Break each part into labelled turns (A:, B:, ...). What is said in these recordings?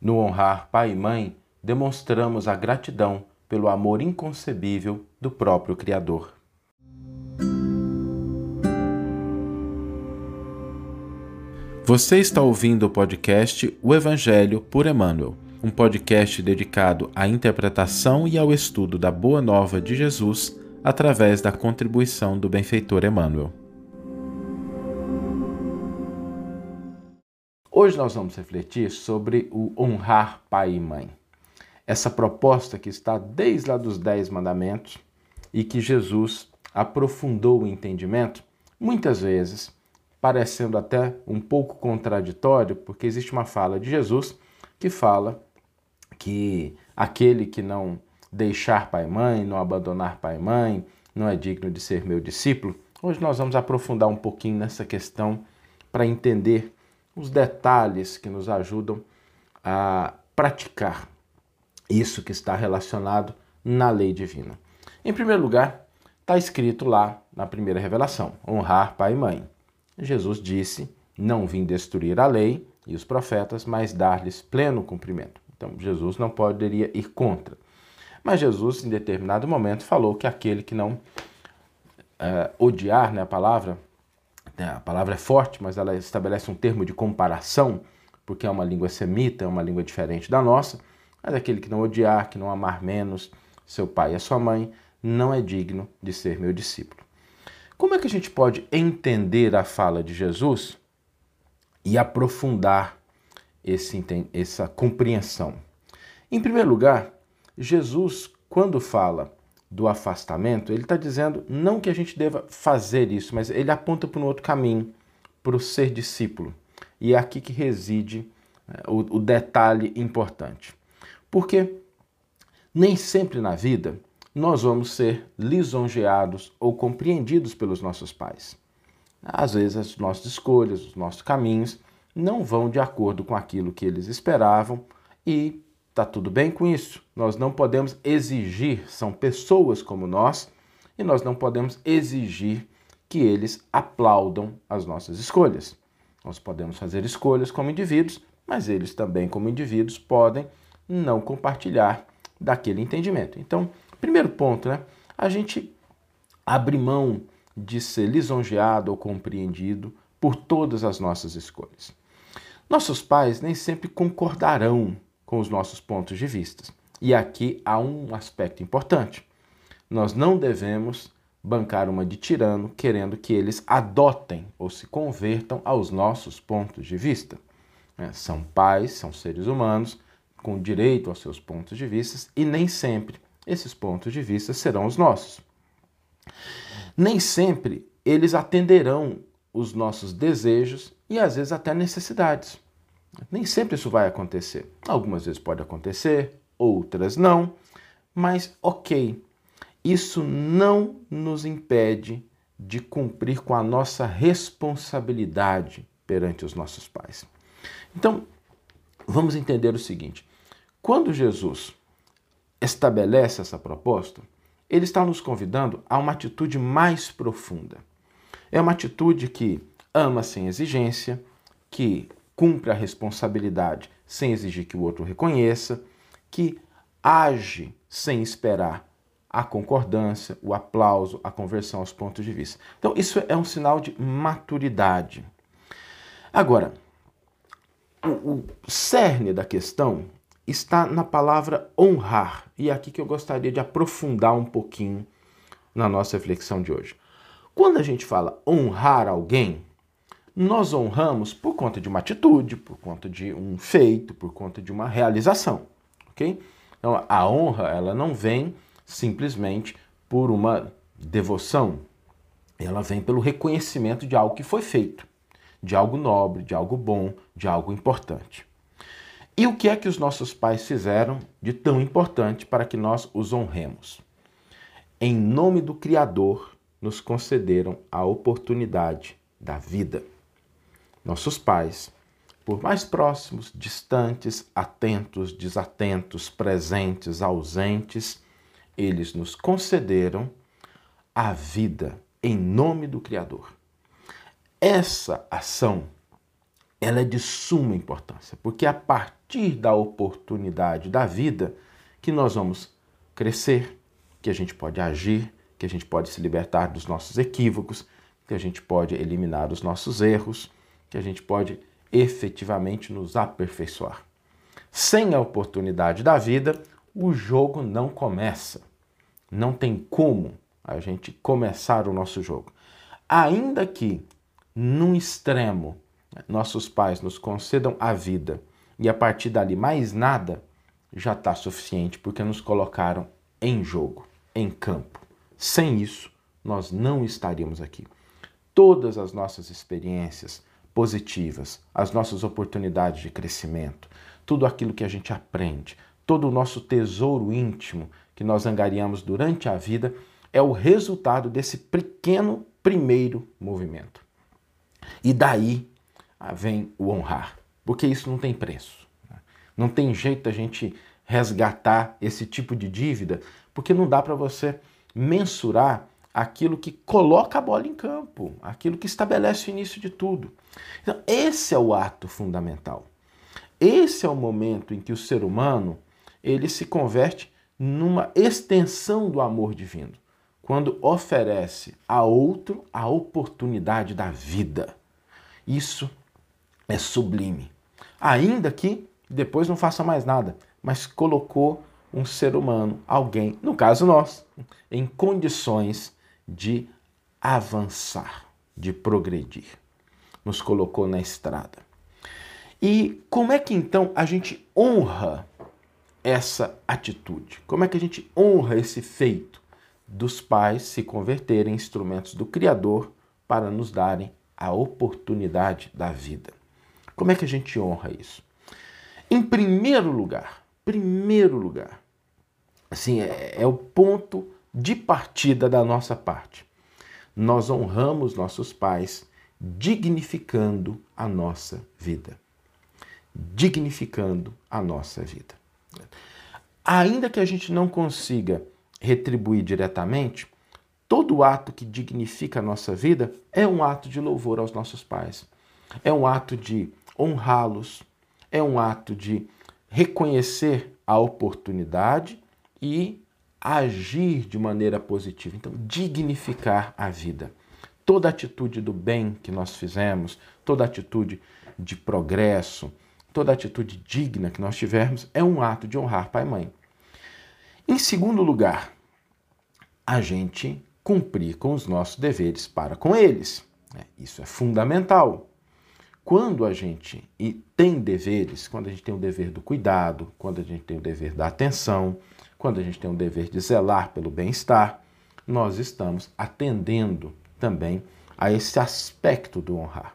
A: No honrar pai e mãe, demonstramos a gratidão pelo amor inconcebível do próprio Criador. Você está ouvindo o podcast O Evangelho por Emmanuel, um podcast dedicado à interpretação e ao estudo da Boa Nova de Jesus através da contribuição do benfeitor Emmanuel. Hoje nós vamos refletir sobre o honrar pai e mãe. Essa proposta que está desde lá dos Dez Mandamentos e que Jesus aprofundou o entendimento, muitas vezes parecendo até um pouco contraditório, porque existe uma fala de Jesus que fala que aquele que não deixar pai e mãe, não abandonar pai e mãe, não é digno de ser meu discípulo. Hoje nós vamos aprofundar um pouquinho nessa questão para entender os detalhes que nos ajudam a praticar isso que está relacionado na lei divina. Em primeiro lugar, está escrito lá na primeira revelação: honrar pai e mãe. Jesus disse: Não vim destruir a lei e os profetas, mas dar-lhes pleno cumprimento. Então, Jesus não poderia ir contra. Mas Jesus, em determinado momento, falou que aquele que não uh, odiar, né, a palavra, né, a palavra é forte, mas ela estabelece um termo de comparação, porque é uma língua semita, é uma língua diferente da nossa, mas aquele que não odiar, que não amar menos seu pai e a sua mãe, não é digno de ser meu discípulo. Como é que a gente pode entender a fala de Jesus e aprofundar esse, essa compreensão? Em primeiro lugar, Jesus, quando fala do afastamento, ele está dizendo não que a gente deva fazer isso, mas ele aponta para um outro caminho, para o ser discípulo. E é aqui que reside é, o, o detalhe importante. Porque nem sempre na vida nós vamos ser lisonjeados ou compreendidos pelos nossos pais. Às vezes, as nossas escolhas, os nossos caminhos não vão de acordo com aquilo que eles esperavam e tá tudo bem com isso. Nós não podemos exigir, são pessoas como nós, e nós não podemos exigir que eles aplaudam as nossas escolhas. Nós podemos fazer escolhas como indivíduos, mas eles também, como indivíduos, podem não compartilhar daquele entendimento. Então, Primeiro ponto, né? A gente abre mão de ser lisonjeado ou compreendido por todas as nossas escolhas. Nossos pais nem sempre concordarão com os nossos pontos de vista. E aqui há um aspecto importante. Nós não devemos bancar uma de tirano querendo que eles adotem ou se convertam aos nossos pontos de vista. É, são pais, são seres humanos com direito aos seus pontos de vista e nem sempre esses pontos de vista serão os nossos. Nem sempre eles atenderão os nossos desejos e às vezes até necessidades. Nem sempre isso vai acontecer. Algumas vezes pode acontecer, outras não, mas ok. Isso não nos impede de cumprir com a nossa responsabilidade perante os nossos pais. Então, vamos entender o seguinte: quando Jesus estabelece essa proposta, ele está nos convidando a uma atitude mais profunda. É uma atitude que ama sem exigência, que cumpre a responsabilidade sem exigir que o outro reconheça, que age sem esperar a concordância, o aplauso, a conversão aos pontos de vista. Então, isso é um sinal de maturidade. Agora, o, o cerne da questão está na palavra honrar. E é aqui que eu gostaria de aprofundar um pouquinho na nossa reflexão de hoje. Quando a gente fala honrar alguém, nós honramos por conta de uma atitude, por conta de um feito, por conta de uma realização, ok? Então, a honra, ela não vem simplesmente por uma devoção, ela vem pelo reconhecimento de algo que foi feito, de algo nobre, de algo bom, de algo importante. E o que é que os nossos pais fizeram de tão importante para que nós os honremos? Em nome do Criador, nos concederam a oportunidade da vida. Nossos pais, por mais próximos, distantes, atentos, desatentos, presentes, ausentes, eles nos concederam a vida em nome do Criador. Essa ação ela é de suma importância, porque a partir da oportunidade da vida que nós vamos crescer, que a gente pode agir, que a gente pode se libertar dos nossos equívocos, que a gente pode eliminar os nossos erros, que a gente pode efetivamente nos aperfeiçoar. Sem a oportunidade da vida, o jogo não começa. Não tem como a gente começar o nosso jogo. Ainda que, num extremo, nossos pais nos concedam a vida e a partir dali mais nada, já está suficiente porque nos colocaram em jogo, em campo. Sem isso, nós não estaríamos aqui. Todas as nossas experiências positivas, as nossas oportunidades de crescimento, tudo aquilo que a gente aprende, todo o nosso tesouro íntimo que nós angariamos durante a vida é o resultado desse pequeno primeiro movimento. E daí vem o honrar, porque isso não tem preço. Né? Não tem jeito a gente resgatar esse tipo de dívida, porque não dá para você mensurar aquilo que coloca a bola em campo, aquilo que estabelece o início de tudo. Então, esse é o ato fundamental. Esse é o momento em que o ser humano ele se converte numa extensão do amor divino, quando oferece a outro a oportunidade da vida. Isso é sublime. Ainda que depois não faça mais nada, mas colocou um ser humano, alguém, no caso nós, em condições de avançar, de progredir. Nos colocou na estrada. E como é que então a gente honra essa atitude? Como é que a gente honra esse feito dos pais se converterem em instrumentos do Criador para nos darem a oportunidade da vida? Como é que a gente honra isso? Em primeiro lugar, primeiro lugar, assim, é, é o ponto de partida da nossa parte. Nós honramos nossos pais dignificando a nossa vida. Dignificando a nossa vida. Ainda que a gente não consiga retribuir diretamente, todo ato que dignifica a nossa vida é um ato de louvor aos nossos pais. É um ato de honrá-los, é um ato de reconhecer a oportunidade e agir de maneira positiva. Então, dignificar a vida. Toda atitude do bem que nós fizemos, toda atitude de progresso, toda atitude digna que nós tivermos é um ato de honrar pai e mãe. Em segundo lugar, a gente cumprir com os nossos deveres para com eles. Né? Isso é fundamental. Quando a gente tem deveres, quando a gente tem o dever do cuidado, quando a gente tem o dever da atenção, quando a gente tem o dever de zelar pelo bem-estar, nós estamos atendendo também a esse aspecto do honrar.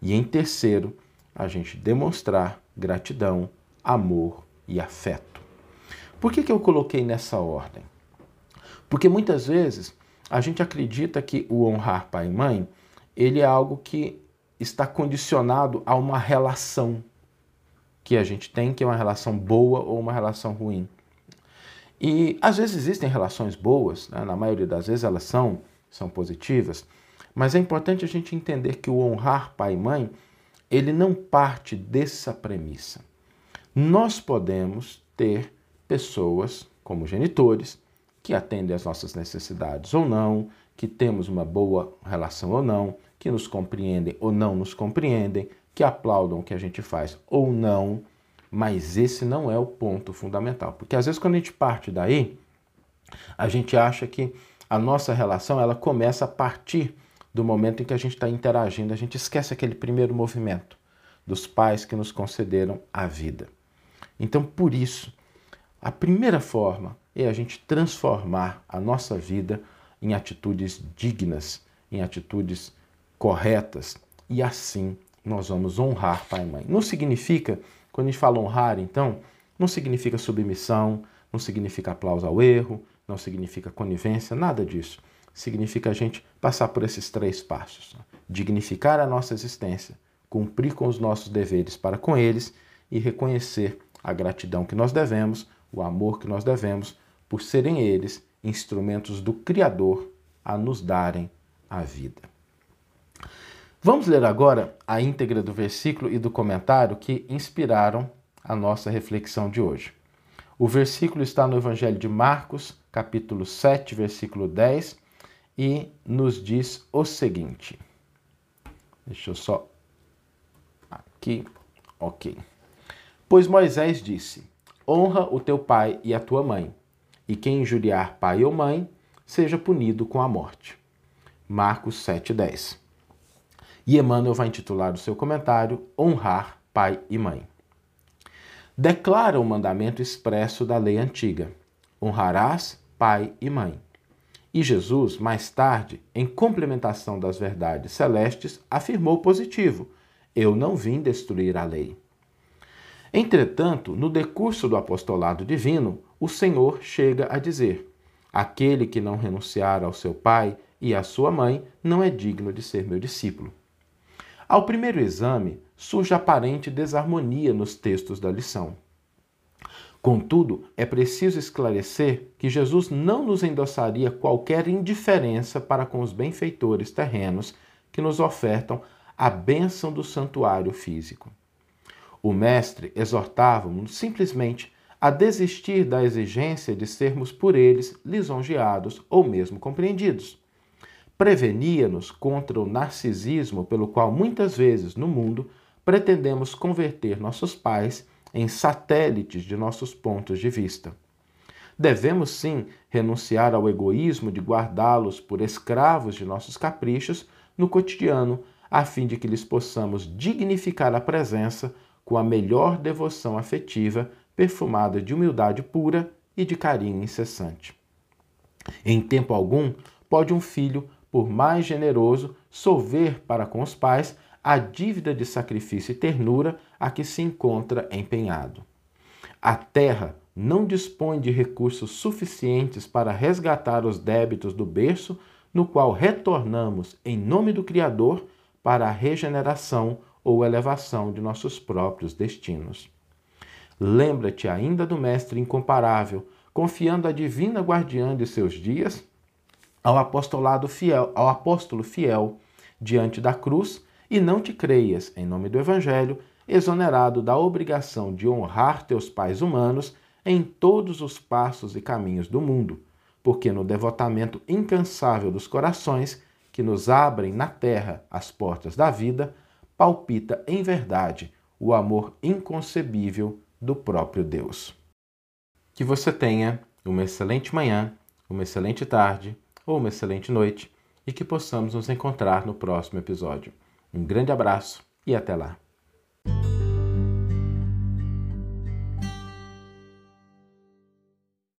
A: E em terceiro, a gente demonstrar gratidão, amor e afeto. Por que, que eu coloquei nessa ordem? Porque muitas vezes a gente acredita que o honrar pai e mãe ele é algo que está condicionado a uma relação que a gente tem, que é uma relação boa ou uma relação ruim. E às vezes existem relações boas, né? na maioria das vezes elas são, são positivas, mas é importante a gente entender que o honrar pai e mãe, ele não parte dessa premissa. Nós podemos ter pessoas como genitores que atendem às nossas necessidades ou não, que temos uma boa relação ou não, que nos compreendem ou não nos compreendem, que aplaudam o que a gente faz ou não, mas esse não é o ponto fundamental, porque às vezes quando a gente parte daí, a gente acha que a nossa relação ela começa a partir do momento em que a gente está interagindo, a gente esquece aquele primeiro movimento dos pais que nos concederam a vida. Então, por isso, a primeira forma é a gente transformar a nossa vida em atitudes dignas, em atitudes corretas, e assim nós vamos honrar pai e mãe. Não significa, quando a gente fala honrar, então, não significa submissão, não significa aplauso ao erro, não significa conivência, nada disso. Significa a gente passar por esses três passos: né? dignificar a nossa existência, cumprir com os nossos deveres para com eles e reconhecer a gratidão que nós devemos, o amor que nós devemos, por serem eles instrumentos do Criador a nos darem a vida. Vamos ler agora a íntegra do versículo e do comentário que inspiraram a nossa reflexão de hoje. O versículo está no Evangelho de Marcos, capítulo 7, versículo 10, e nos diz o seguinte. Deixa eu só. Aqui. Ok. Pois Moisés disse: Honra o teu pai e a tua mãe, e quem injuriar pai ou mãe, seja punido com a morte. Marcos 7,10. E Emmanuel vai intitular o seu comentário Honrar pai e mãe. Declara o mandamento expresso da lei antiga: Honrarás pai e mãe. E Jesus, mais tarde, em complementação das verdades celestes, afirmou positivo: Eu não vim destruir a lei. Entretanto, no decurso do apostolado divino, o Senhor chega a dizer: Aquele que não renunciar ao seu pai e à sua mãe não é digno de ser meu discípulo. Ao primeiro exame, surge aparente desarmonia nos textos da lição. Contudo, é preciso esclarecer que Jesus não nos endossaria qualquer indiferença para com os benfeitores terrenos que nos ofertam a bênção do santuário físico. O Mestre exortava-nos simplesmente a desistir da exigência de sermos por eles lisonjeados ou mesmo compreendidos prevenia-nos contra o narcisismo pelo qual muitas vezes no mundo pretendemos converter nossos pais em satélites de nossos pontos de vista. Devemos sim renunciar ao egoísmo de guardá-los por escravos de nossos caprichos no cotidiano, a fim de que lhes possamos dignificar a presença com a melhor devoção afetiva, perfumada de humildade pura e de carinho incessante. Em tempo algum, pode um filho por mais generoso, solver para com os pais a dívida de sacrifício e ternura a que se encontra empenhado. A terra não dispõe de recursos suficientes para resgatar os débitos do berço no qual retornamos em nome do Criador para a regeneração ou elevação de nossos próprios destinos. Lembra-te ainda do Mestre incomparável, confiando a divina guardiã de seus dias ao apostolado fiel, ao apóstolo fiel diante da cruz, e não te creias, em nome do Evangelho, exonerado da obrigação de honrar teus pais humanos em todos os passos e caminhos do mundo, porque no devotamento incansável dos corações que nos abrem na terra as portas da vida, palpita em verdade o amor inconcebível do próprio Deus. Que você tenha uma excelente manhã, uma excelente tarde ou uma excelente noite e que possamos nos encontrar no próximo episódio. Um grande abraço e até lá!